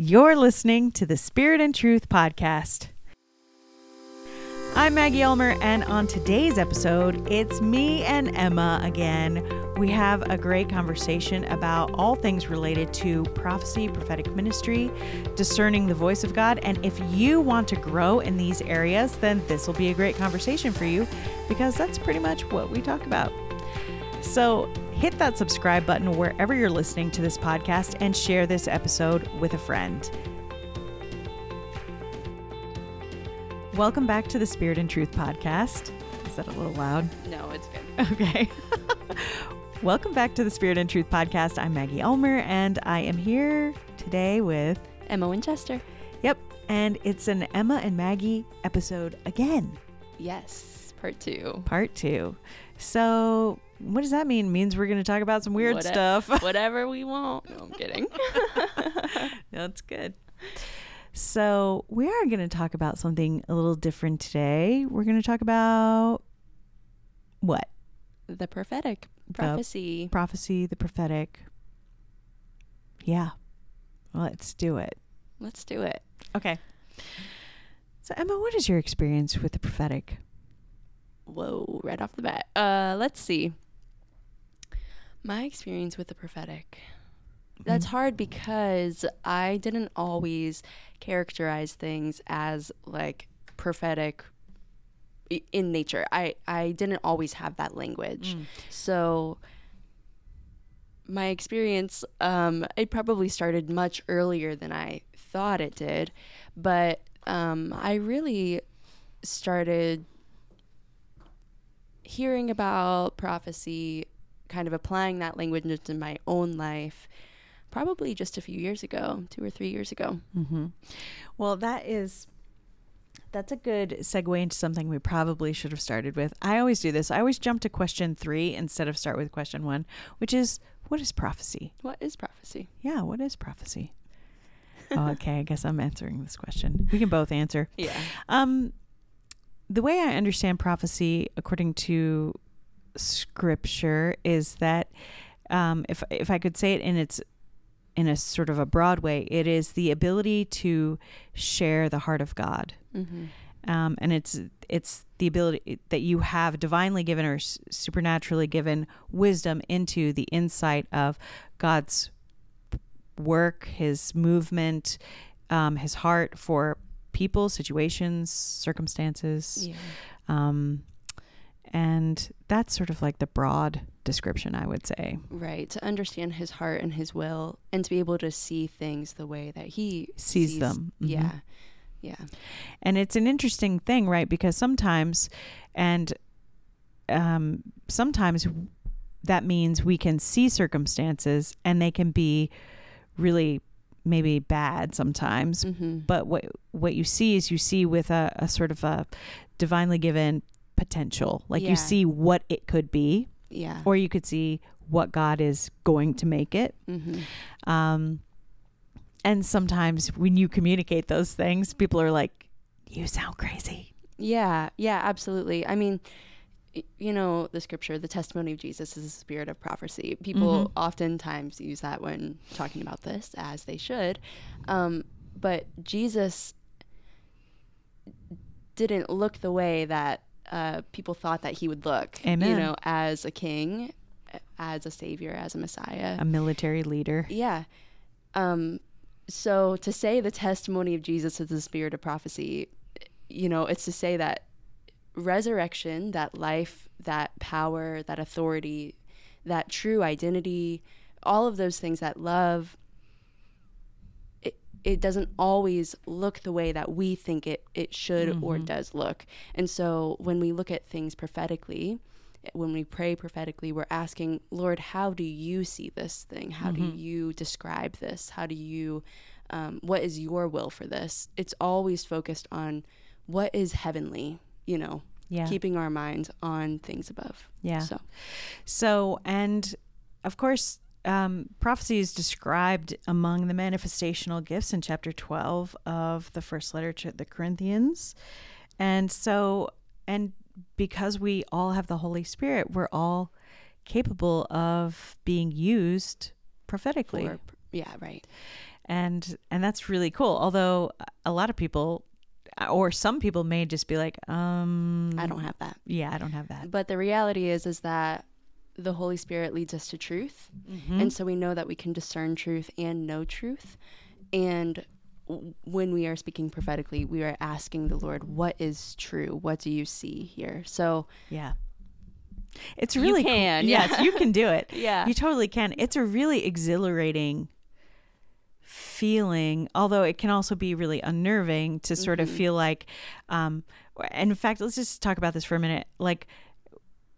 You're listening to the Spirit and Truth podcast. I'm Maggie Ulmer, and on today's episode, it's me and Emma again. We have a great conversation about all things related to prophecy, prophetic ministry, discerning the voice of God. And if you want to grow in these areas, then this will be a great conversation for you because that's pretty much what we talk about. So hit that subscribe button wherever you're listening to this podcast and share this episode with a friend. Welcome back to the Spirit and Truth podcast. Is that a little loud? No, it's good. Okay. Welcome back to the Spirit and Truth podcast. I'm Maggie Ulmer and I am here today with Emma Winchester. Yep, and it's an Emma and Maggie episode again. Yes, part two. Part 2. So, what does that mean? Means we're going to talk about some weird stuff. Whatever we want. No, I'm kidding. That's good. So, we are going to talk about something a little different today. We're going to talk about what? the prophetic prophecy. Prophecy, the prophetic. Yeah. Let's do it. Let's do it. Okay. So, Emma, what is your experience with the prophetic? Whoa, right off the bat. Uh, let's see. My experience with the prophetic. That's Mm-hmm. hard because I didn't always characterize things as like prophetic in nature. I I didn't always have that language. Mm. So my experience, um, it probably started much earlier than I thought it did, but um, I really started hearing about prophecy, kind of applying that language into my own life, probably just a few years ago, two or three years ago. Mm-hmm. Well, that is that's a good segue into something we probably should have started with. I always do this. I always jump to question three instead of start with question one, which is what is prophecy? What is prophecy? Yeah, what is prophecy? oh, okay, I guess I'm answering this question. We can both answer. Yeah. Um, the way I understand prophecy, according to Scripture, is that um, if if I could say it in its in a sort of a broad way, it is the ability to share the heart of God, Mm-hmm. um, and it's it's the ability that you have divinely given or s- supernaturally given wisdom into the insight of God's work, His movement, um, His heart for people, situations, circumstances. Yeah. Um, and that's sort of like the broad description, I would say. Right. To understand his heart and his will and to be able to see things the way that he Sees them. Mhm. Yeah. Yeah. And it's an interesting thing, right? Because sometimes, and um, sometimes that means we can see circumstances and they can be really maybe bad sometimes. Mm-hmm. But what what you see is you see with a, a sort of a divinely given potential. Like Yeah. you see what it could be, Yeah. or you could see what God is going to make it. mm-hmm. Um, and sometimes when you communicate those things, people are like, "You sound crazy." Yeah, yeah, absolutely. I mean, you know, the scripture, the testimony of Jesus is the spirit of prophecy. People Mhm. oftentimes use that when talking about this, as they should. Um, but Jesus didn't look the way that uh, people thought that he would look. Amen. You know, as a king, as a savior, as a messiah. A military leader. Yeah. Um, so to say the testimony of Jesus is the spirit of prophecy, you know, it's to say that resurrection, that life, that power, that authority, that true identity, all of those things, that love, it, doesn't always look the way that we think it, it should or Mhm. does look. And so when we look at things prophetically, when we pray prophetically, we're asking, Lord, how do you see this thing? How do Mhm. you describe this? How do you, um, what is your will for this? It's always focused on what is heavenly, you know, Yeah. keeping our minds on things above. yeah. So, So, and of course, um, prophecy is described among the manifestational gifts in chapter 12 of the first letter to the Corinthians. And so, and because we all have the Holy Spirit, we're all capable of being used prophetically. for, yeah, right. and and that's really cool although a lot of people or some people may just be like um I don't have that. yeah i don't have that But the reality is is that the Holy Spirit leads us to truth. Mm-hmm. And so we know that we can discern truth and know truth. And w- when we are speaking prophetically, we are asking the Lord, what is true? What do you see here? So, yeah it's really cool. can, yes you can do it yeah. You totally can. It's a really exhilarating feeling, although it can also be really unnerving to sort of Mhm. feel like, um, and in fact, let's just talk about this for a minute. Like,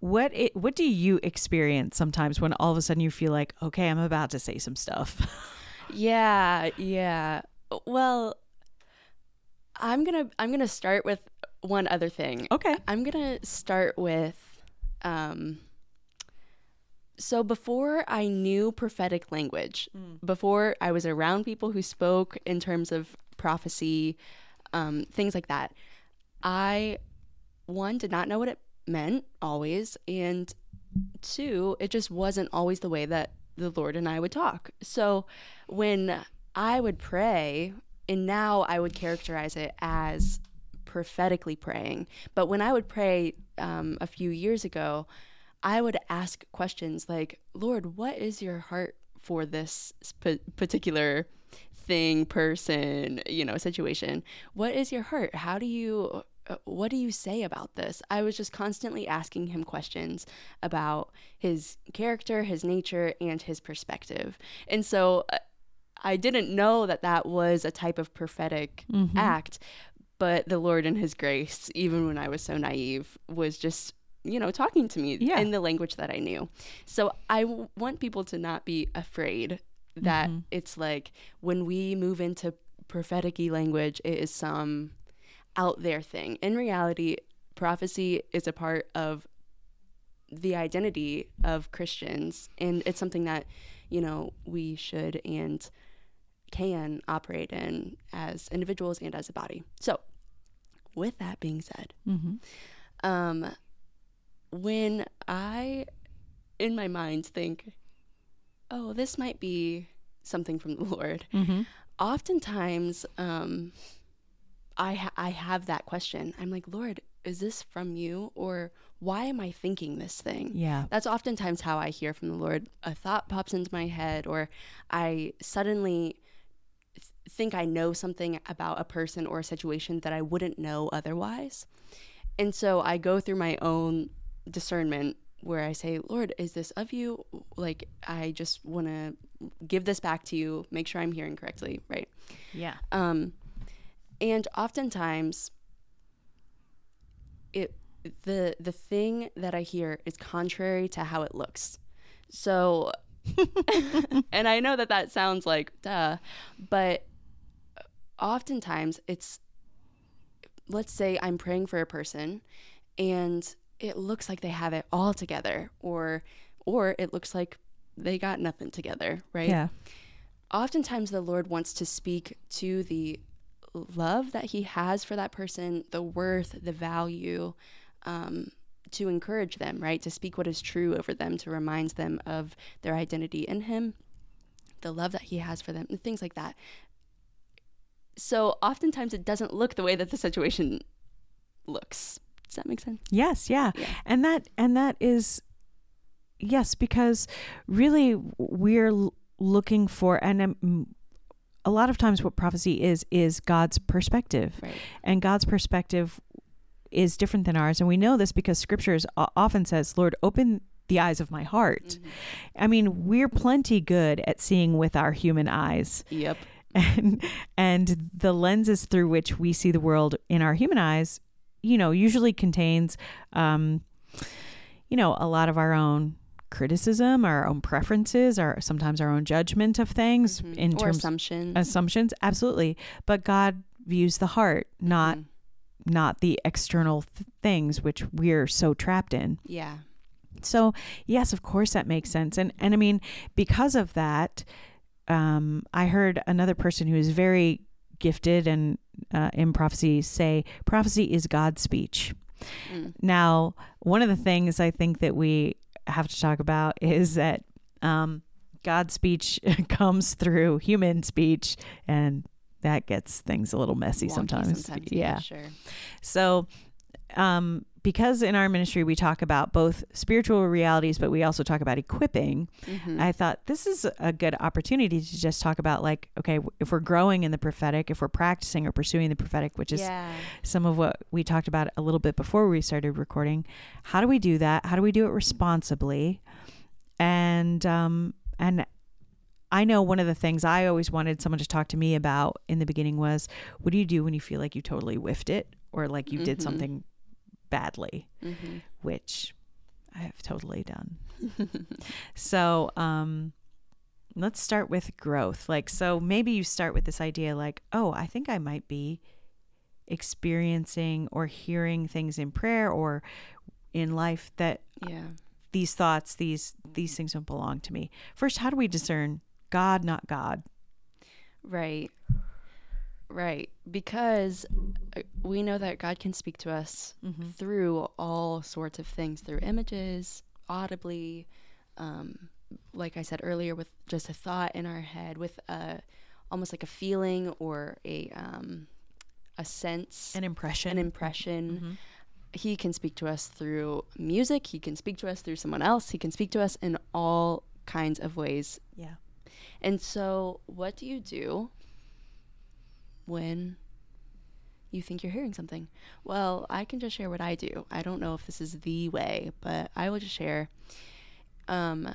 what it, what do you experience sometimes when all of a sudden you feel like, okay, I'm about to say some stuff? Yeah, yeah. Well, I'm going to I'm to start with one other thing. okay. I'm going to start with um so before I knew prophetic language, before I was around people who spoke in terms of prophecy, um, things like that, I one did not know what it meant always, and two, it just wasn't always the way that the Lord and I would talk. So when I would pray, and now I would characterize it as prophetically praying, but when I would pray um, a few years ago, I would ask questions like, Lord, what is your heart for this sp- particular thing, person, you know, situation? What is your heart? How do you, what do you say about this? I was just constantly asking him questions about his character, his nature, and his perspective. And so uh, I didn't know that that was a type of prophetic Mhm. act, but the Lord in his grace, even when I was so naive, was just you know talking to me Yeah. in the language that I knew. So I w- want people to not be afraid that Mhm. it's like when we move into prophetic language, it is some out there thing. In reality, prophecy is a part of the identity of Christians, and it's something that you know we should and can operate in as individuals and as a body. So, with that being said, Mhm. um, when I, in my mind, think, oh, this might be something from the Lord, Mhm. oftentimes um, I, ha- I have that question. I'm like, Lord, is this from you? Or why am I thinking this thing? Yeah. That's oftentimes how I hear from the Lord. A thought pops into my head, or I suddenly th- think I know something about a person or a situation that I wouldn't know otherwise. And so I go through my own discernment where I say, Lord, is this of you? Like, I just want to give this back to you, make sure I'm hearing correctly, right? Yeah. Um, and oftentimes, it the the thing that I hear is contrary to how it looks. So, and I know that that sounds like duh, but oftentimes it's let's say I'm praying for a person, and it looks like they have it all together, or or it looks like they got nothing together, right? Yeah. oftentimes the Lord wants to speak to the love that He has for that person, the worth, the value, um, to encourage them, right? To speak what is true over them, to remind them of their identity in Him, the love that He has for them, and things like that. So oftentimes it doesn't look the way that the situation looks. Does that make sense? Yes, yeah. Yeah. And that and that is yes because really we're looking for and um, a lot of times what prophecy is is God's perspective. Right. And God's perspective is different than ours and we know this because scriptures often says, "Lord, open the eyes of my heart." I mean, we're plenty good at seeing with our human eyes. Yep. and and the lenses through which we see the world in our human eyes you know usually contains um you know a lot of our own criticism our own preferences our sometimes our own judgment of things Mhm. in or terms assumptions. assumptions absolutely but god views the heart not Mhm. not the external th- things which we're so trapped in Yeah. so yes, of course that makes sense. And and I mean, because of that, um, I heard another person who is very gifted and uh, in prophecy say prophecy is God's speech. Mm. Now, one of the things I think that we have to talk about is that um, God's speech comes through human speech, and that gets things a little messy sometimes. sometimes, Yeah. sure. So, um, because in our ministry we talk about both spiritual realities, but we also talk about equipping, Mhm. I thought this is a good opportunity to just talk about, like, okay, if we're growing in the prophetic, if we're practicing or pursuing the prophetic, which is yeah. some of what we talked about a little bit before we started recording. How do we do that? How do we do it responsibly? And um and I know one of the things I always wanted someone to talk to me about in the beginning was what do you do when you feel like you totally whiffed it or like you did Mhm. something badly, hmm which I have totally done. So, um let's start with growth. Like so maybe you start with this idea like, "Oh, I think I might be experiencing or hearing things in prayer or in life that yeah. these thoughts, these these things don't belong to me." First, how do we discern God not God? Right. Right. Because uh, we know that God can speak to us Mm-hmm. through all sorts of things through images, audibly, um, like I said earlier, with just a thought in our head, with a almost like a feeling or a um, a sense, An impression. an impression. Mhm. He can speak to us through music. He can speak to us through someone else. He can speak to us in all kinds of ways Yeah. and so, what do you do when you think you're hearing something? Well, I can just share what I do. I don't know if this is the way, but I will just share. Um,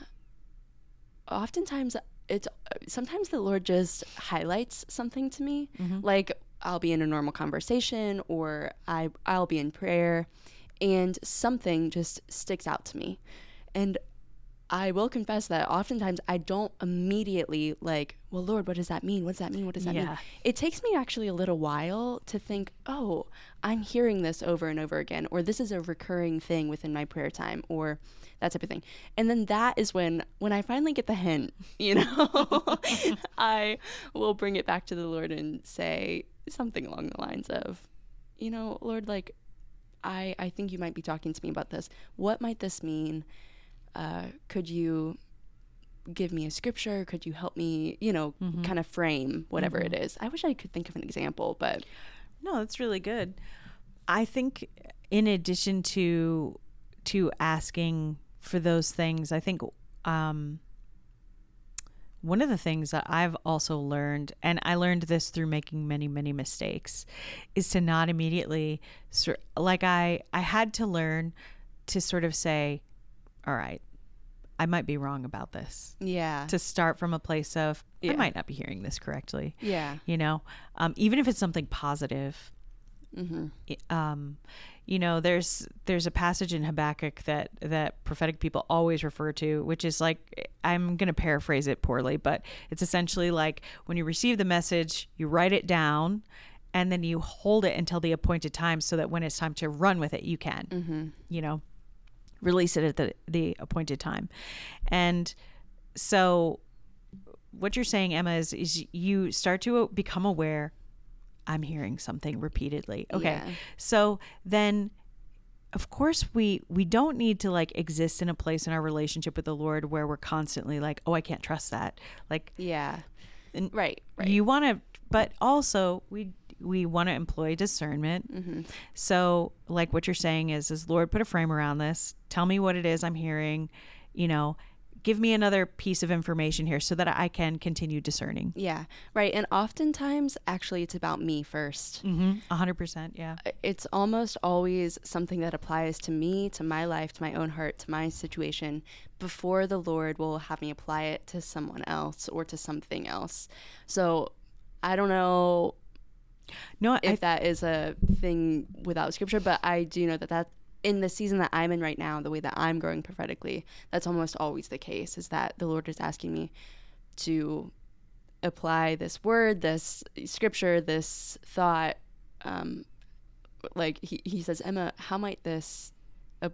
oftentimes, it's sometimes the Lord just highlights something to me. Mhm. Like I'll be in a normal conversation, or I I'll be in prayer, and something just sticks out to me, and I will confess that oftentimes I don't immediately like, well, Lord, what does that mean? What does that mean? What does that mean? It takes me actually a little while to think, oh, I'm hearing this over and over again, or this is a recurring thing within my prayer time, or that type of thing. And then that is when, when I finally get the hint, you know, I will bring it back to the Lord and say something along the lines of, you know, Lord, like, I, I think you might be talking to me about this. What might this mean? Uh, could you give me a scripture? Could you help me, you know, Mhm. kind of frame whatever it is? I wish I could think of an example, but No, that's really good. I think in addition to to asking for those things, I think um one of the things that I've also learned, and I learned this through making many, many mistakes, is to not immediately, like I, I had to learn to sort of say, "All right, I might be wrong about this." yeah. To start from a place of, Yeah. I might not be hearing this correctly. yeah. You know, um, even if it's something positive, hmm um, you know, there's there's a passage in Habakkuk that that prophetic people always refer to, which is like I'm going to paraphrase it poorly, but it's essentially like when you receive the message, you write it down, and then you hold it until the appointed time, so that when it's time to run with it, you can, hmm you know, release it at the the appointed time, and so what you're saying, Emma, is is you start to become aware. I'm hearing something repeatedly. Okay. Yeah. So then of course we we don't need to like exist in a place in our relationship with the Lord where we're constantly like, "Oh, I can't trust that." Like Yeah. And right. Right. you want to but also we we want to employ discernment. hmm So, like what you're saying is is Lord put a frame around this. Tell me what it is I'm hearing, you know, give me another piece of information here so that I can continue discerning. Yeah. Right. And oftentimes, actually, it's about me first. Mhm. 100%, yeah. It's almost always something that applies to me, to my life, to my own heart, to my situation, before the Lord will have me apply it to someone else or to something else. So I don't know No, if I that is a thing without scripture, but I do know that that in the season that I'm in right now, the way that I'm growing prophetically, that's almost always the case is that the Lord is asking me to apply this word, this scripture, this thought. Um, like he, he says, Emma, how might this,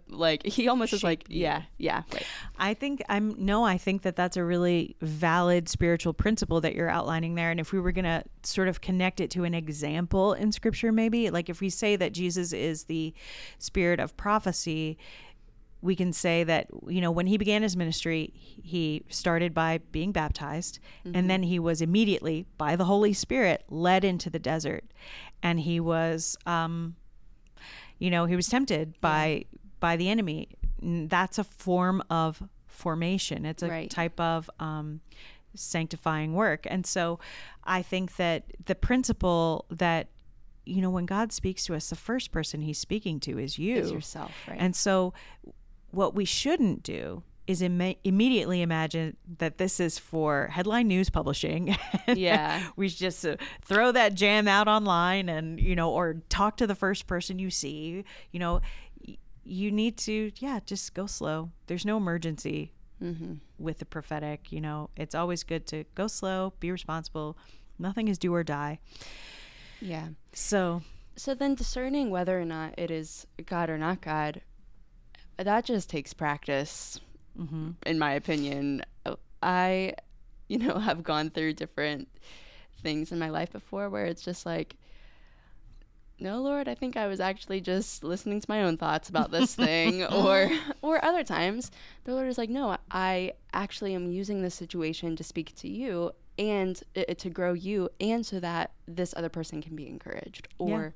like, he almost is like, yeah, yeah, right. I think I'm no, I think that that's a really valid spiritual principle that you're outlining there. And if we were going to sort of connect it to an example in scripture, maybe like if we say that Jesus is the spirit of prophecy, we can say that you know when he began his ministry he started by being baptized Mm-hmm. and then he was immediately by the holy spirit led into the desert and he was um you know he was tempted by by the enemy that's a form of formation it's a Right. type of um sanctifying work and so i think that the principle that you know when god speaks to us the first person he's speaking to is you Is yourself, right? and so, what we shouldn't do is Im- immediately imagine that this is for headline news publishing. Yeah. we should just uh, throw that jam out online and, you know, or talk to the first person you see. You know, you need to, yeah, just go slow. There's no emergency mm-hmm. with the prophetic. You know, it's always good to go slow, be responsible. Nothing is do or die. Yeah. So, So then discerning whether or not it is God or not God, that just takes practice, mhm. in my opinion. I, you know, have gone through different things in my life before where it's just like, no, Lord, I think I was actually just listening to my own thoughts about this thing. or, or other times, the Lord is like, no, I actually am using this situation to speak to you and uh, to grow you, and so that this other person can be encouraged. Yeah. Or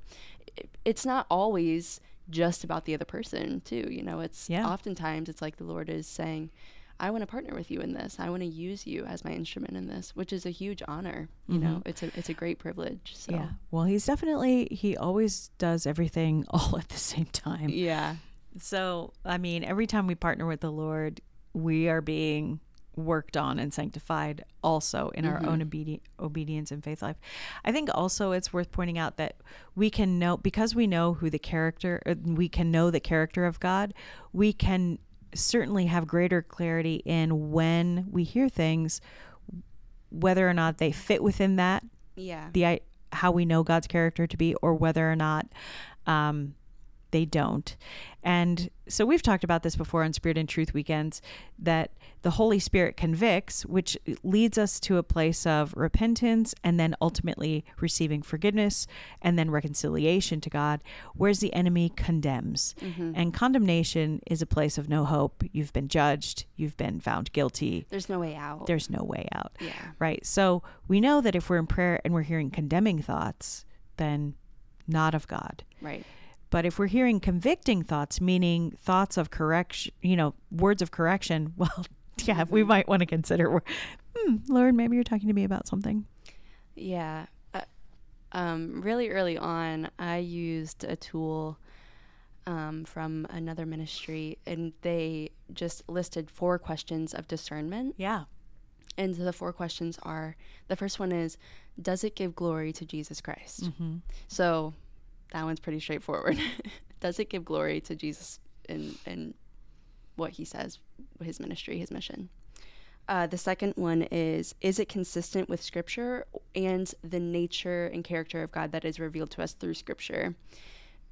it- it's not always just about the other person, too. You know, it's Yeah. oftentimes it's like the Lord is saying, I want to partner with you in this. I want to use you as my instrument in this, which is a huge honor. You know, it's a it's a great privilege. So Mm-hmm. yeah. Well, he's definitely, he always does everything all at the same time. yeah. So, I mean, every time we partner with the Lord, we are being worked on and sanctified also in our own obedi- obedience and faith life. I think also it's worth pointing out that we can know because we know who the character we can know the character of God, we can certainly have greater clarity in when we hear things whether or not they fit within that Yeah. the how we know God's character to be, or whether or not um, they don't. And so we've talked about this before on Spirit and Truth weekends that the Holy Spirit convicts, which leads us to a place of repentance and then ultimately receiving forgiveness and then reconciliation to God, whereas the enemy condemns. Mm-hmm. And condemnation is a place of no hope. You've been judged, you've been found guilty, There's no way out. there's no way out. yeah. Right. So we know that if we're in prayer and we're hearing condemning thoughts, then not of God. Right. But if we're hearing convicting thoughts, meaning thoughts of correction, you know, words of correction, well, yeah, we might want to consider, hmm, Lord, maybe you're talking to me about something. Yeah. Uh, um, really early on, I used a tool um, from another ministry, and they just listed four questions of discernment. Yeah. And the four questions are the first one is, does it give glory to Jesus Christ? Mm-hmm. So that one's pretty straightforward. does it give glory to Jesus in, in what he says, his ministry, his mission? Uh, the second one is Is it consistent with Scripture and the nature and character of God that is revealed to us through Scripture?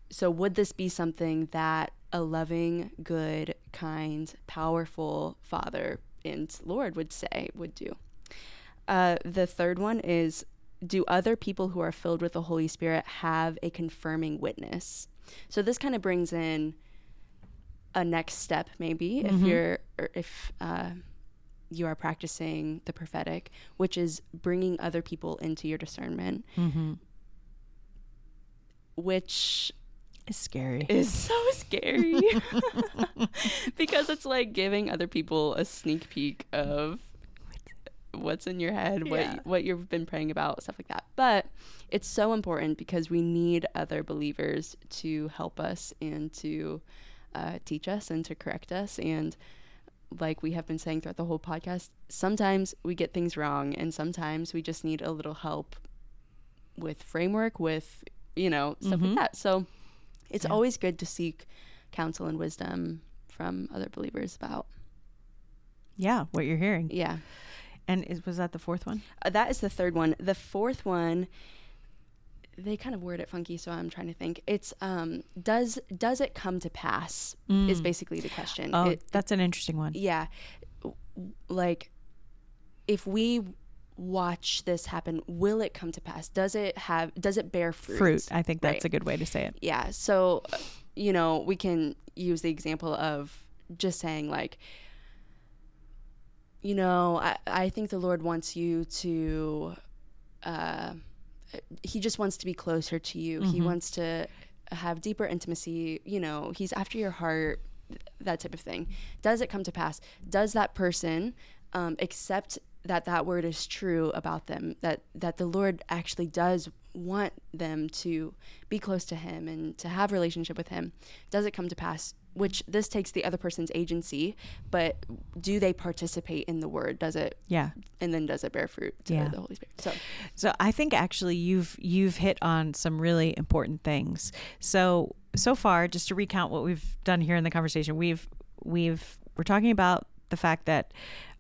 So, would this be something that a loving, good, kind, powerful Father and Lord would say, would do? Uh, the third one is Do other people who are filled with the Holy Spirit have a confirming witness? So, this kind of brings in a next step, maybe, if you're, or if, uh, you are practicing the prophetic, which is bringing other people into your discernment, Mm-hmm. which is scary. is so scary because it's like giving other people a sneak peek of what's in your head, what Yeah. what you've been praying about, stuff like that. But it's so important because we need other believers to help us and to uh, teach us and to correct us and like we have been saying throughout the whole podcast, sometimes we get things wrong and sometimes we just need a little help with framework, with, you know, stuff Mhm. like that. So it's Yeah. always good to seek counsel and wisdom from other believers about. yeah, what you're hearing. Yeah. And is, was that the fourth one? Uh, that is the third one. The fourth one, they kind of word it funky, so I'm trying to think. It's um, does does it come to pass? Is Mm. basically the question. Oh, It- that's an interesting one. yeah, like if we watch this happen, will it come to pass? Does it have? Does it bear fruit? Fruit. I think that's Right. a good way to say it. Yeah. So, uh, you know, we can use the example of just saying like you know i, I think the lord wants you to uh, he just wants to be closer to you. He wants to have deeper intimacy. You know he's after your heart that type of thing. Does it come to pass? Does that person um, accept that that word is true about them that that the lord actually does want them to be close to him and to have relationship with him? Does it come to pass which this takes the other person's agency but do they participate in the word does it Yeah. and then does it bear fruit to Yeah. the holy spirit so So I think actually you've you've hit on some really important things. So so far, just to recount what we've done here in the conversation, we've we've we're talking about the fact that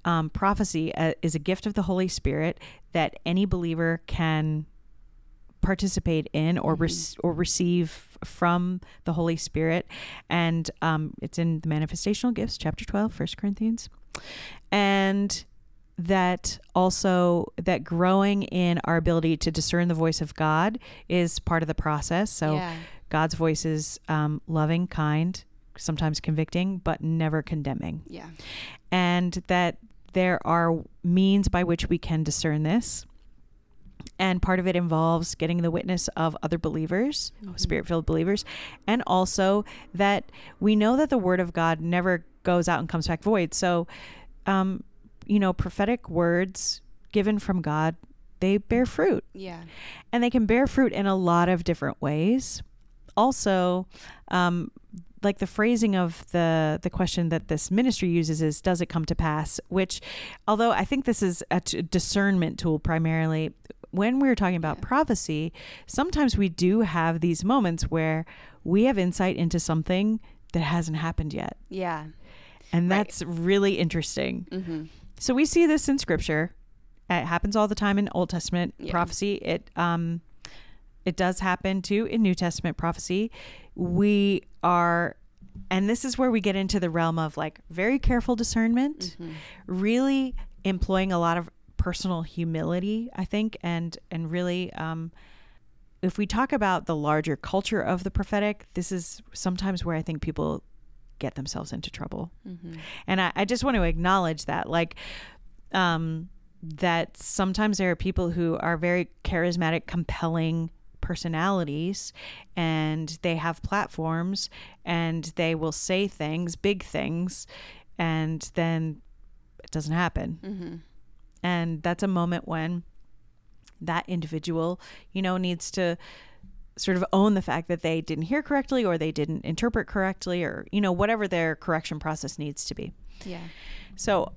um, prophecy uh, is a gift of the Holy Spirit that any believer can participate in or rec- or receive from the Holy Spirit, and um, it's in the manifestational gifts, chapter 12, 1 Corinthians, and that also that growing in our ability to discern the voice of God is part of the process. So yeah. God's voice is um, loving, kind, sometimes convicting, but never condemning. Yeah. And that there are means by which we can discern this. And part of it involves getting the witness of other believers, spirit filled believers, and also that we know that the word of God never goes out and comes back void. So, um, you know, prophetic words given from God, they bear fruit yeah and they can bear fruit in a lot of different ways. Also, um, like the phrasing of the the question that this ministry uses is "Does it come to pass?" Which, although I think this is a t- discernment tool primarily, when we're talking about Yeah. prophecy, sometimes we do have these moments where we have insight into something that hasn't happened yet, yeah and Right. that's really interesting. mm-hmm. So we see this in scripture. It happens all the time in Old Testament Yeah. prophecy. It um it does happen too in New Testament prophecy. We are and this is where we get into the realm of like very careful discernment, Mm-hmm. really employing a lot of personal humility, I think, and and really um if we talk about the larger culture of the prophetic, this is sometimes where I think people get themselves into trouble Mm-hmm. and I, I just want to acknowledge that like um that sometimes there are people who are very charismatic compelling personalities and they have platforms and they will say things big things and then it doesn't happen Mm-hmm. And that's a moment when that individual you know needs to sort of own the fact that they didn't hear correctly or they didn't interpret correctly or you know whatever their correction process needs to be yeah so,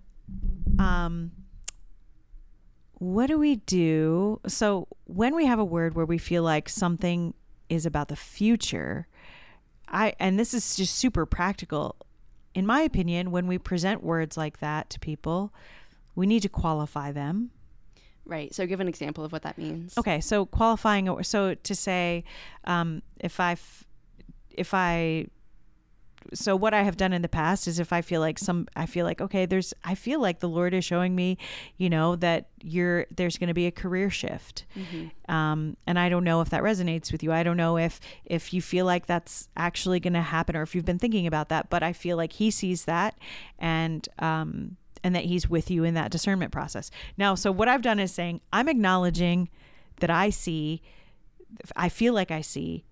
um, what do we do? So, when we have a word where we feel like something is about the future, I and this is just super practical. In my opinion, when we present words like that to people, we need to qualify them. right so give an example of what that means Okay, so qualifying. So to say, um, if I, if I, so what I have done in the past is if I feel like some, I feel like okay, there's, I feel like the Lord is showing me, you know, that you're there's going to be a career shift, Mm-hmm. um, and I don't know if that resonates with you. I don't know if if you feel like that's actually going to happen or if you've been thinking about that. But I feel like He sees that, and um, and that He's with you in that discernment process. Now, so what I've done is saying I'm acknowledging that I see, I feel like I see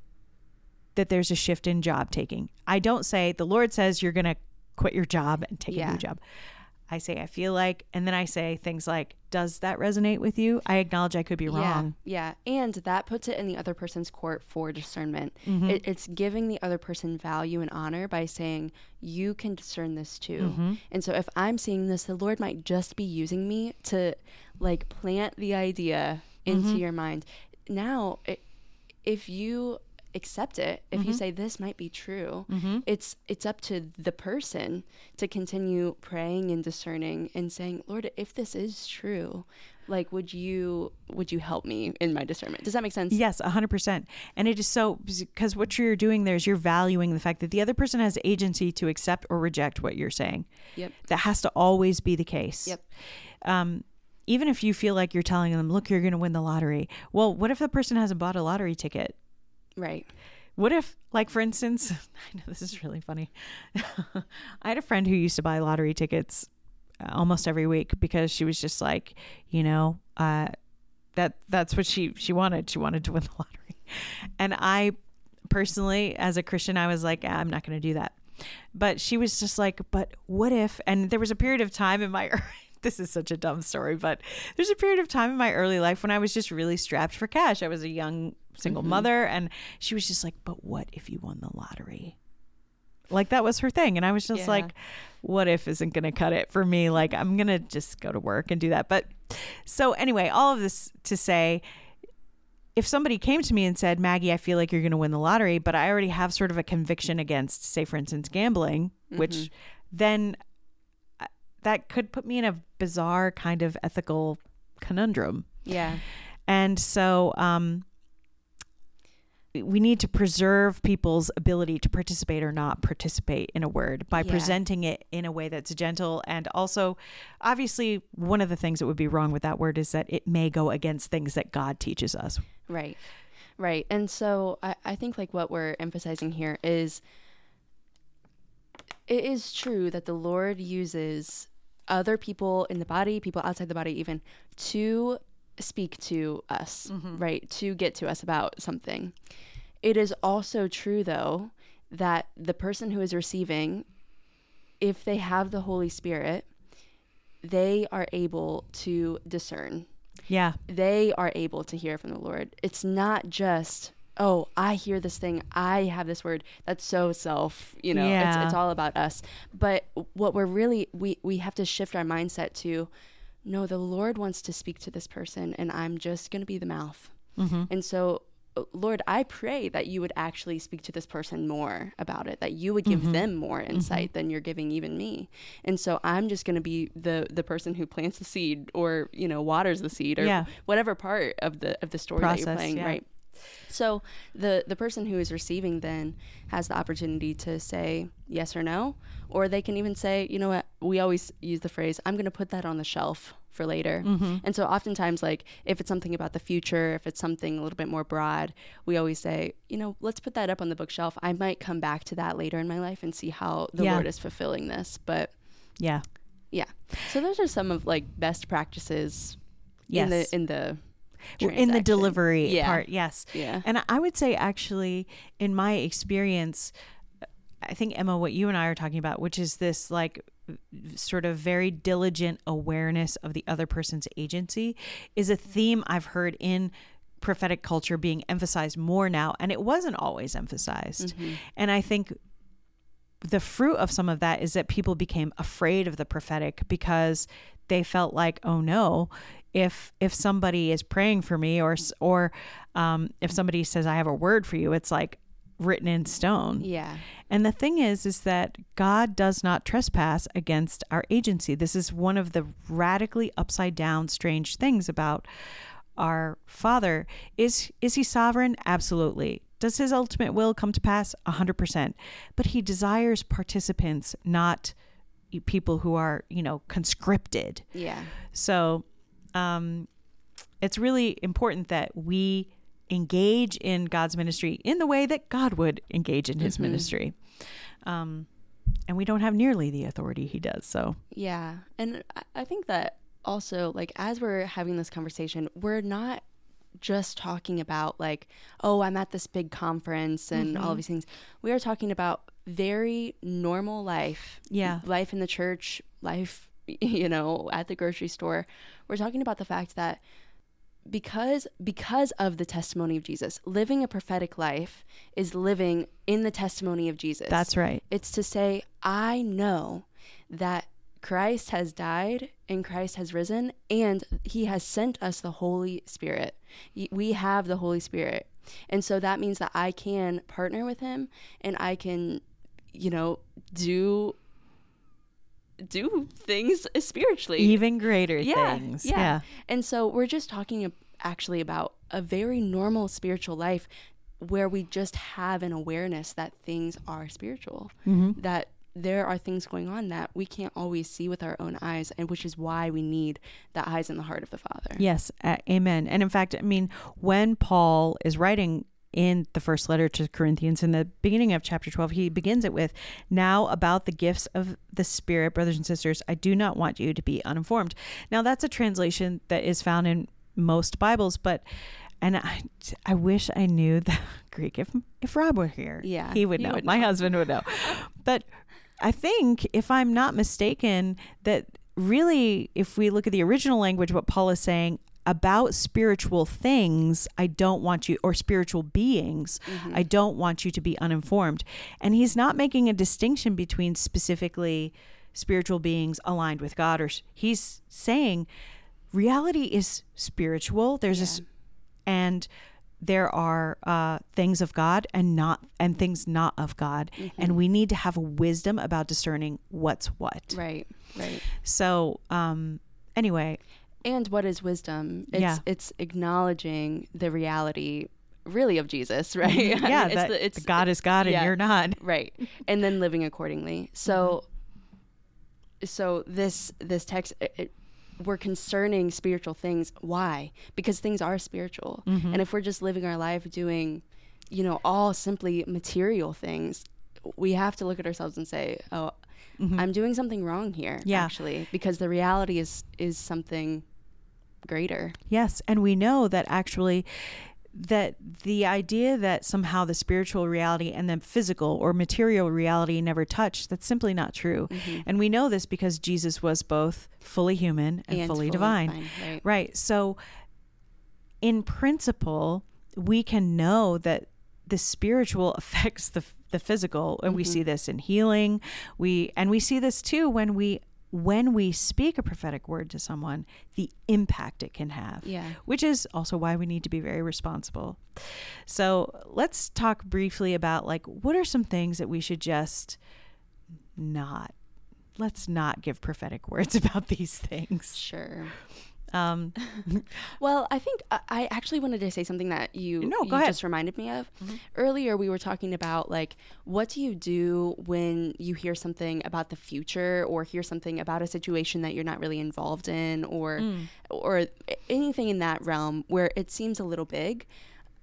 that there's a shift in job taking. I don't say the Lord says you're going to quit your job and take a new job. I say I feel like, and then I say things like, "Does that resonate with you?" I acknowledge I could be wrong. Yeah, yeah, and that puts it in the other person's court for discernment. Mm-hmm. It, it's giving the other person value and honor by saying you can discern this too. Mm-hmm. And so if I'm seeing this, the Lord might just be using me to like plant the idea into Mm-hmm. your mind. Now, i if you accept it, if Mm-hmm. you say this might be true, it's it's up to the person to continue praying and discerning and saying, Lord, if this is true, like would you would you help me in my discernment? Does that make sense? Yes, 100%. And it is so because what you're doing there is you're valuing the fact that the other person has agency to accept or reject what you're saying. Yep. That has to always be the case. Yep. Um, even if you feel like you're telling them, look, you're going to win the lottery. Well, what if the person hasn't bought a lottery ticket? Right. what if, like, for instance, I know this is really funny. I had a friend who used to buy lottery tickets uh, almost every week because she was just like, you know, uh, that that's what she she wanted. She wanted to win the lottery, and I personally, as a Christian, I was like, ah, I'm not going to do that. But she was just like, but what if? And there was a period of time in my this is such a dumb story, but there's a period of time in my early life when I was just really strapped for cash. I was a young single mm-hmm. mother, and she was just like, but what if you won the lottery? Like that was her thing. And I was just yeah. like, what if isn't going to cut it for me? Like, I'm going to just go to work and do that. But so, anyway, all of this to say, if somebody came to me and said, Maggie, I feel like you're going to win the lottery, but I already have sort of a conviction against, say, for instance, gambling, mm-hmm. which then that could put me in a bizarre kind of ethical conundrum. Yeah. And so, um, we need to preserve people's ability to participate or not participate in a word by yeah. presenting it in a way that's gentle and also obviously one of the things that would be wrong with that word is that it may go against things that god teaches us right right and so i, I think like what we're emphasizing here is it is true that the lord uses other people in the body people outside the body even to speak to us, mm-hmm. right? To get to us about something. It is also true, though, that the person who is receiving, if they have the Holy Spirit, they are able to discern. Yeah. They are able to hear from the Lord. It's not just, oh, I hear this thing, I have this word. That's so self, you know, yeah. it's, it's all about us. But what we're really, we, we have to shift our mindset to, no, the Lord wants to speak to this person, and I'm just going to be the mouth. Mm-hmm. And so, uh, Lord, I pray that you would actually speak to this person more about it, that you would give mm-hmm. them more mm-hmm. insight mm-hmm. than you're giving even me. And so I'm just going to be the the person who plants the seed or, you know, waters the seed or yeah. whatever part of the of the story Process, that you're playing, yeah. right? So the the person who is receiving then has the opportunity to say yes or no, or they can even say, you know what, we always use the phrase, I'm going to put that on the shelf for later. Mm-hmm. And so oftentimes like if it's something about the future, if it's something a little bit more broad, we always say, you know, let's put that up on the bookshelf. I might come back to that later in my life and see how the yeah. Lord is fulfilling this, but yeah. Yeah. So those are some of like best practices yes. in the in the in the delivery yeah. part. Yes. Yeah. And I would say actually in my experience I think Emma what you and I are talking about which is this like sort of very diligent awareness of the other person's agency is a theme I've heard in prophetic culture being emphasized more now and it wasn't always emphasized. Mm-hmm. And I think the fruit of some of that is that people became afraid of the prophetic because they felt like oh no if if somebody is praying for me or or um, if somebody says I have a word for you, it's like written in stone. Yeah. And the thing is is that God does not trespass against our agency. This is one of the radically upside down strange things about our Father. Is is he sovereign? Absolutely. Does his ultimate will come to pass? 100%. But he desires participants, not people who are, you know, conscripted. Yeah. So um, it's really important that we engage in God's ministry in the way that God would engage in his mm-hmm. ministry. Um, and we don't have nearly the authority he does. So, yeah. And I think that also, like, as we're having this conversation, we're not just talking about, like, oh, I'm at this big conference and mm-hmm. all these things. We are talking about very normal life. Yeah. Life in the church, life you know, at the grocery store. We're talking about the fact that because because of the testimony of Jesus, living a prophetic life is living in the testimony of Jesus. That's right. It's to say, I know that Christ has died and Christ has risen and he has sent us the Holy Spirit. We have the Holy Spirit. And so that means that I can partner with him and I can you know do do things spiritually. Even greater yeah, things. yeah. yeah. And so we're just talking actually about a very normal spiritual life where we just have an awareness that things are spiritual mm-hmm. that there are things going on that we can't always see with our own eyes and which is why we need the eyes and the heart of the father. Yes uh, amen. And in fact i mean when paul is writing in the first letter to Corinthians, in the beginning of chapter 12, he begins it with, Now about the gifts of the Spirit, brothers and sisters, I do not want you to be uninformed. Now, that's a translation that is found in most Bibles, but and I, I wish I knew the Greek. If if Rob were here, Yeah, he would know. would My know. husband would know. but I think, if I'm not mistaken, that really, if we look at the original language, what Paul is saying about spiritual things, I don't want you, or spiritual beings, I don't want you to be uninformed. And he's not making a distinction between specifically spiritual beings aligned with God, or he's saying reality is spiritual. There's this, and there are uh, things of God and not and things not of God, and we need to have wisdom about discerning what's what. Right, right. So, um, anyway, And what is wisdom? It's Yeah. it's acknowledging the reality really of Jesus, right? I mean, Mm-hmm. yeah, it's that the- it's God is God and yeah. you're not. right and then living accordingly so Mm-hmm. so this this text it, it- we're concerning spiritual things why because things are spiritual Mm-hmm. and if we're just living our life doing you know all simply material things we have to look at ourselves and say oh i'm doing something wrong here Mm-hmm. Yeah. actually because the reality is is something greater Yes, and we know that actually that the idea that somehow the spiritual reality and the physical or material reality never touch that's simply not true. Mm-hmm. And we know this because Jesus was both fully human and, And fully, fully divine. divine, right. Right. So in principle, we can know that the spiritual affects the the physical and we Mm-hmm. see this in healing. We and we see this too when we when we speak a prophetic word to someone, the impact it can have. Yeah. Which is also why we need to be very responsible. So, let's talk briefly about like what are some things that we should just not let's not give prophetic words about these things. sure Um, Well, I think I- I actually wanted to say something that you, No, go you ahead. Mm-hmm. just reminded me of. Earlier, we were talking about like what do you do when you hear something about the future or hear something about a situation that you're not really involved in or Mm. or anything in that realm where it seems a little big.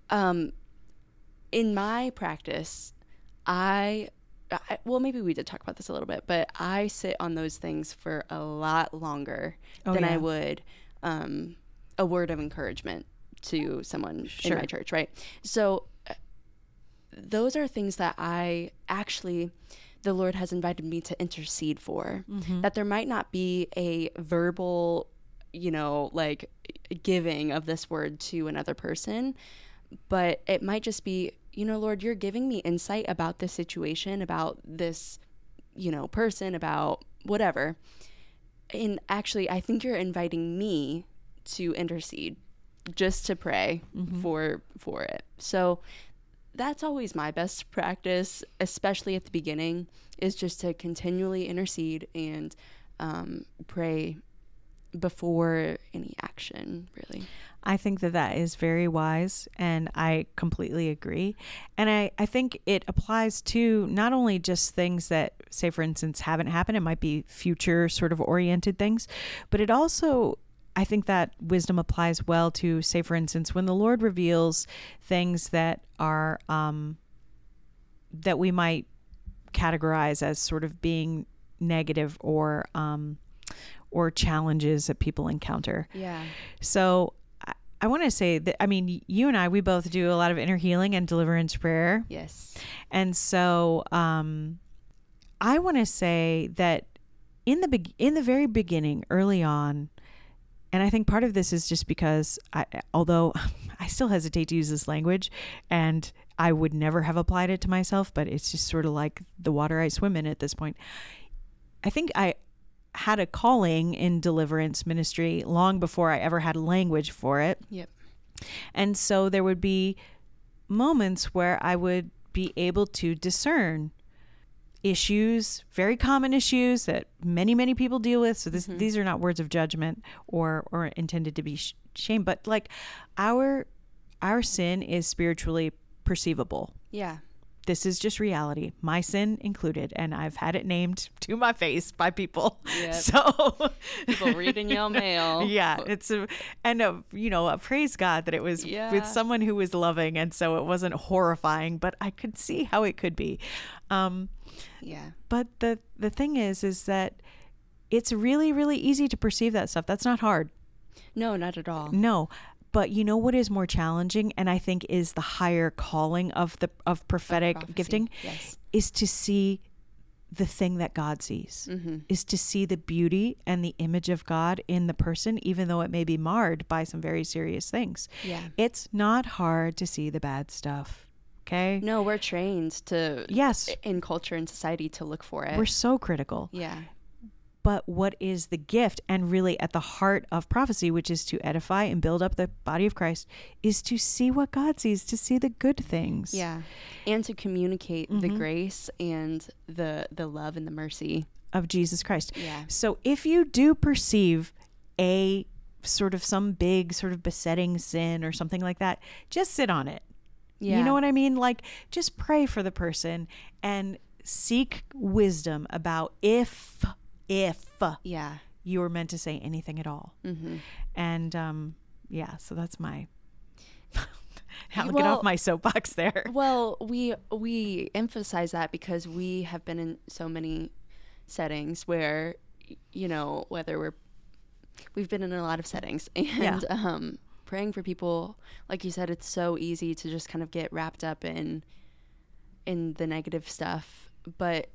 Um, in my practice, I, I well maybe we did talk about this a little bit, but I sit on those things for a lot longer Oh, than I would um, a word of encouragement to someone in my church, right? So uh, those are things that I actually the Lord has invited me to intercede for. Mm-hmm. That there might not be a verbal, you know, like giving of this word to another person, but it might just be, you know, Lord, you're giving me insight about this situation, about this, you know, person, about whatever. And actually, I think you're inviting me to intercede, just to pray for for it. So that's always my best practice, especially at the beginning, is just to continually intercede and um, pray before any action, really. I think that that is very wise, and I completely agree. And I, I think it applies to not only just things that, say, for instance, haven't happened, it might be future sort of oriented things, but it also, I think that wisdom applies well to, say, for instance, when the Lord reveals things that are, um, that we might categorize as sort of being negative or, um, or challenges that people encounter. Yeah. So I, I want to say that, I mean, you and I, we both do a lot of inner healing and deliverance prayer. Yes. And so um, I want to say that in the be- in the very beginning, early on, and I think part of this is just because I, although I still hesitate to use this language, and I would never have applied it to myself, but it's just sort of like the water I swim in at this point. I think I had a calling in deliverance ministry long before I ever had language for it. Yep. And so there would be moments where I would be able to discern issues, very common issues that many many people deal with. So this mm-hmm. these are not words of judgment or or intended to be sh- shame, but like our our sin is spiritually perceivable. Yeah. This is just reality, my sin included, and I've had it named to my face by people. Yep. So People reading your mail. yeah, it's a and a, you know, a praise God that it was Yeah. with someone who was loving, and so it wasn't horrifying, but I could see how it could be. Um, Yeah. but the the thing is, is that it's really really easy to perceive that stuff. That's not hard. No, not at all. No. But you know what is more challenging and I think is the higher calling of the of prophetic Prophecy. gifting Yes. is to see the thing that God sees. Mm-hmm. Is to see the beauty and the image of God in the person even though it may be marred by some very serious things. Yeah. It's not hard to see the bad stuff. Okay? No, we're trained to Yes. in culture and society to look for it. We're so critical. yeah. But what is the gift and really at the heart of prophecy which is to edify and build up the body of christ is to see what god sees to see the good things Yeah. And to communicate the Mhm. grace and the the love and the mercy. of jesus christ Yeah. so if you do perceive a sort of some big sort of besetting sin or something like that just sit on it Yeah. you know what i mean like just pray for the person and seek wisdom about if if Yeah. you were meant to say anything at all Mm-hmm. and um yeah so that's my i'll get off my soapbox there Well, we we emphasize that because we have been in so many settings where you know whether we're we've been in a lot of settings and Yeah. um praying for people like you said it's so easy to just kind of get wrapped up in in the negative stuff but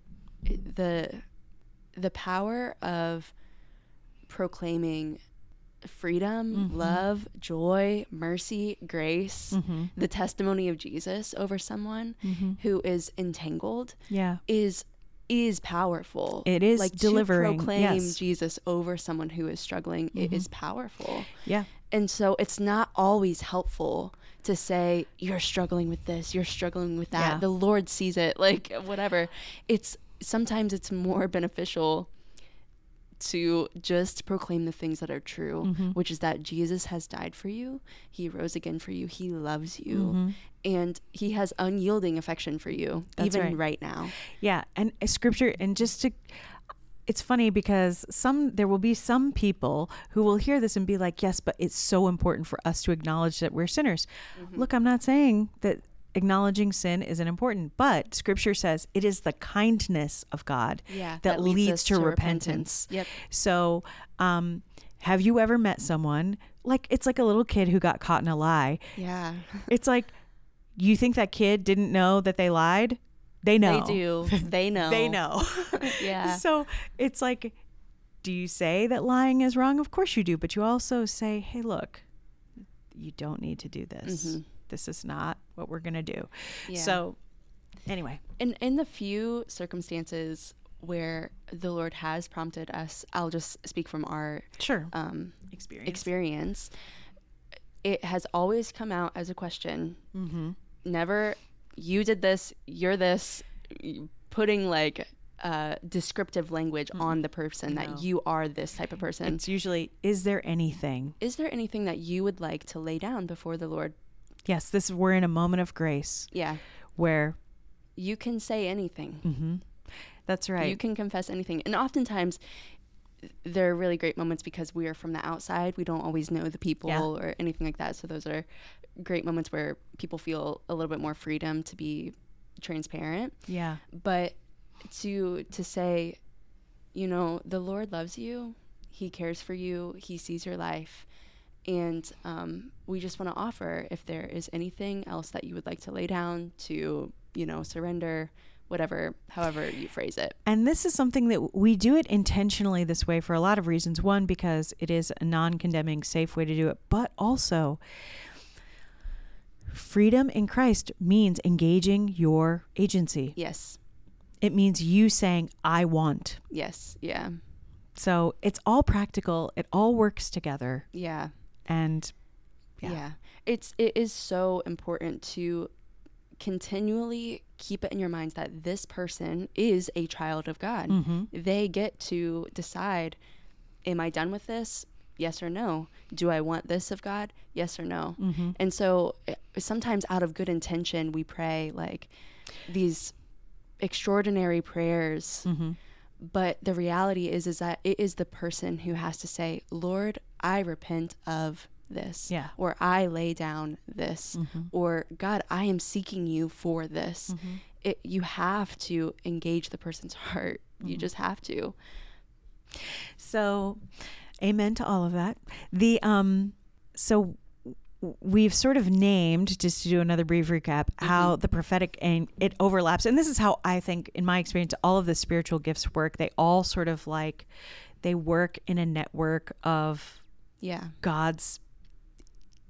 the the power of proclaiming freedom, Mhm. love, joy, mercy, grace, mm-hmm. the testimony of Jesus over someone Mm-hmm. who is entangled yeah is is powerful. It is like delivering, to proclaim yes. Jesus over someone who is struggling. It is powerful. yeah And so it's not always helpful to say you're struggling with this, you're struggling with that. Yeah. The Lord sees it, like whatever. It's sometimes it's more beneficial to just proclaim the things that are true, Mhm. which is that Jesus has died for you. He rose again for you. He loves you. Mhm. And he has unyielding affection for you That's even right. right now. yeah and uh, scripture and just to it's funny because some there will be some people who will hear this and be like yes but it's so important for us to acknowledge that we're sinners Mm-hmm. look i'm not saying that acknowledging sin isn't important but scripture says it is the kindness of god Yeah. that leads us to repentance. Yep. So, um, have you ever met someone like it's like a little kid who got caught in a lie? Yeah. It's like you think that kid didn't know that they lied? They know. They do. They know. they know. Yeah. So it's like, do you say that lying is wrong? Of course you do, but you also say, hey, look, you don't need to do this. Mhm. This is not what we're gonna do. Yeah. So, anyway, in in the few circumstances where the Lord has prompted us, I'll just speak from our sure. um, Experience. experience. It has always come out as a question. mm-hmm. Never, you did this. You're this. Putting like uh, descriptive language on the person No. that you are this type of person. It's usually, is there anything? Is there anything that you would like to lay down before the Lord? Yes, this we're in a moment of grace Yeah, where you can say anything. hmm that's right. You can confess anything. And oftentimes, there are really great moments because we are from the outside. We don't always know the people Yeah. or anything like that. So, those are great moments where people feel a little bit more freedom to be transparent. yeah. But to to say, you know, the Lord loves you, He cares for you, He sees your life. And um, we just want to offer if there is anything else that you would like to lay down to, you know, surrender, whatever, however you phrase it. And this is something that we do it intentionally this way for a lot of reasons. One, because it is a non condemning, safe way to do it, but also freedom in Christ means engaging your agency. Yes. It means you saying, I want. Yes. Yeah. So it's all practical, it all works together. Yeah. And Yeah. Yeah. It's it is so important to continually keep it in your minds that this person is a child of God. mhm. They get to decide am I done with this? Yes or no. Do I want this of God? Yes or no. Mm-hmm. And so eh, sometimes out of good intention, we pray like these extraordinary prayers. Mm-hmm. But the reality is, is that it is the person who has to say, Lord, I repent of this. Yeah. Or I lay down this. Mm-hmm. Or God, I am seeking you for this. Mm-hmm. It, you have to engage the person's heart. You Mhm. just have to. So, amen to all of that. The um, so we've sort of named just to do another brief recap how the prophetic and it overlaps, and this is how I think, in my experience, all of the spiritual gifts work. They all sort of like they work in a network of Yeah. God's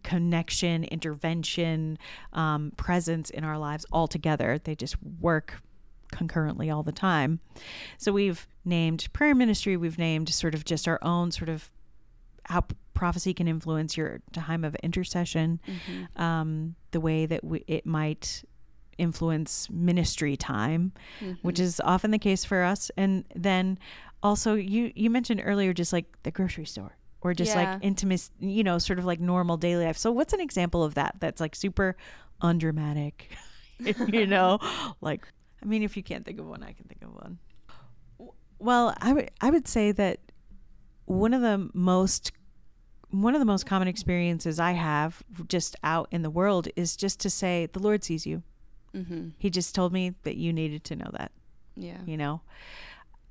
connection, intervention, um, presence in our lives all together. They just work concurrently all the time. So we've named prayer ministry, we've named sort of just our own sort of how prophecy can influence your time of intercession, Mm-hmm. um, the way that we, it might influence ministry time which is often the case for us. And then also you you mentioned earlier just like the grocery store or just Yeah. like intimate, you know, sort of like normal daily life. So what's an example of that that's like super undramatic? you know, like I mean, if you can't think of one, I can think of one. Well, I would I would say that one of the most one of the most common experiences I have just out in the world is just to say the Lord sees you. Mm-hmm. He just told me that you needed to know that, Yeah. you know?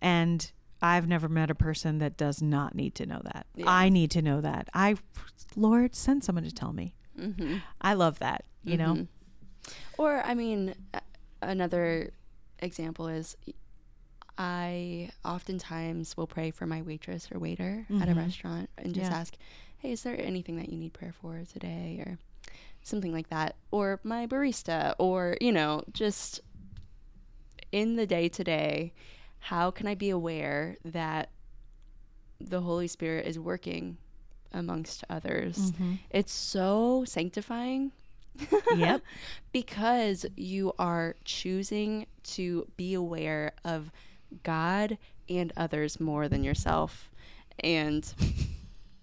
And I've never met a person that does not need to know that. Yeah. I need to know that. I, Lord, send someone to tell me. Mm-hmm. I love that, you know? Mhm. Or, I mean, another example is I oftentimes will pray for my waitress or waiter at a Mhm. restaurant and just Yeah. ask, hey, is there anything that you need prayer for today? Or something like that. Or my barista, or, you know, just in the day to day, how can I be aware that the Holy Spirit is working amongst others? Mhm. It's so sanctifying. Yep. because you are choosing to be aware of God and others more than yourself. And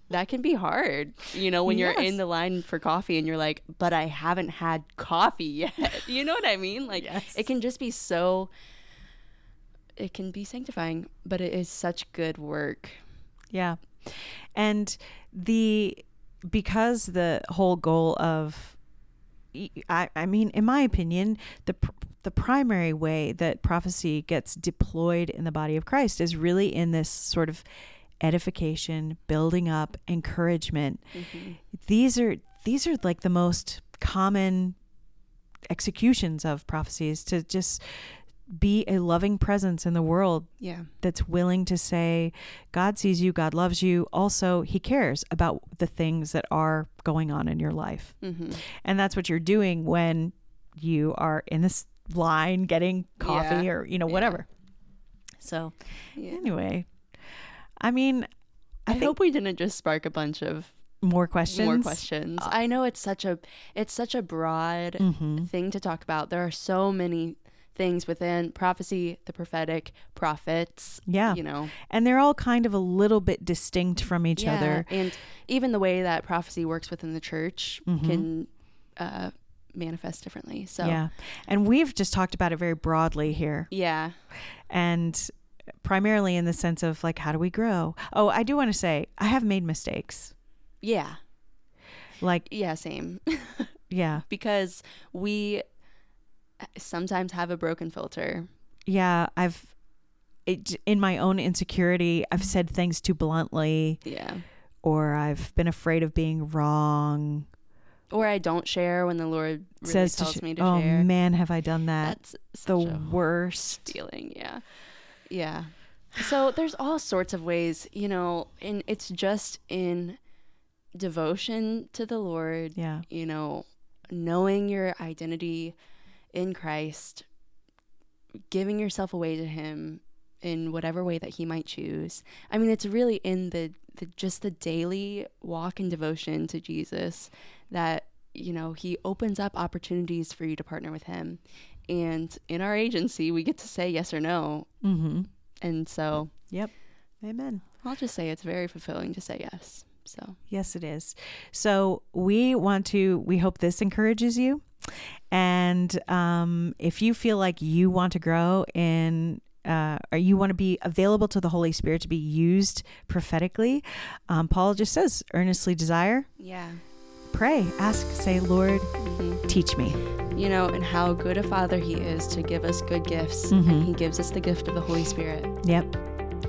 that can be hard, you know, when you're in the line for coffee and you're like, but I haven't had coffee yet. you know what I mean? Like, Yes. it can just be so, it can be sanctifying, but it is such good work. Yeah. And the because the whole goal of I, I mean in my opinion the pr- the primary way that prophecy gets deployed in the body of Christ is really in this sort of edification, building up, encouragement. These are these are like the most common executions of prophecies to just be a loving presence in the world Yeah. that's willing to say, God sees you, God loves you. Also, He cares about the things that are going on in your life. hmm And that's what you're doing when you are in this line getting coffee Yeah. or, you know, Yeah. whatever. So, Yeah. anyway, I mean, I, I, hope we didn't just spark a bunch of more questions. more questions. I know it's such a it's such a broad Mhm. thing to talk about. There are so many things within prophecy, the prophetic, prophets. Yeah. You know. And they're all kind of a little bit distinct from each Yeah, other. And even the way that prophecy works within the church Mhm. can uh, manifest differently. So Yeah. And we've just talked about it very broadly here. yeah. and primarily in the sense of like how do we grow oh i do want to say i have made mistakes Yeah. like Yeah, same. yeah because we uh, sometimes have a broken filter. yeah i've it, in my own insecurity i've said things too bluntly Yeah. or i've been afraid of being wrong Or I don't share when the Lord really says tells to sh- me to oh share. Oh man have i done that That's the worst feeling yeah yeah. So there's all sorts of ways you know and it's just in devotion to the lord yeah. you know knowing your identity in christ giving yourself away to him in whatever way that he might choose. I mean it's really in the, the just the daily walk in devotion to jesus that you know he opens up opportunities for you to partner with him and in our agency we get to say yes or no mm-hmm and so yep amen i'll just say it's very fulfilling to say yes So, Yes, it is. So we want to, we hope this encourages you. And um, if you feel like you want to grow in, uh, or you want to be available to the Holy Spirit to be used prophetically, um, Paul just says, earnestly desire, yeah. Pray, ask, say, Lord, hmm teach me. You know, and how good a father he is to give us good gifts. Mhm. And he gives us the gift of the Holy Spirit. Yep.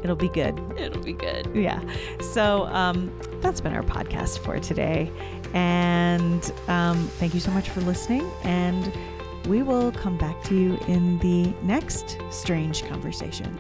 It'll be good. It'll be good. Yeah. So um, that's been our podcast for today. And um, thank you so much for listening. And we will come back to you in the next strange conversation.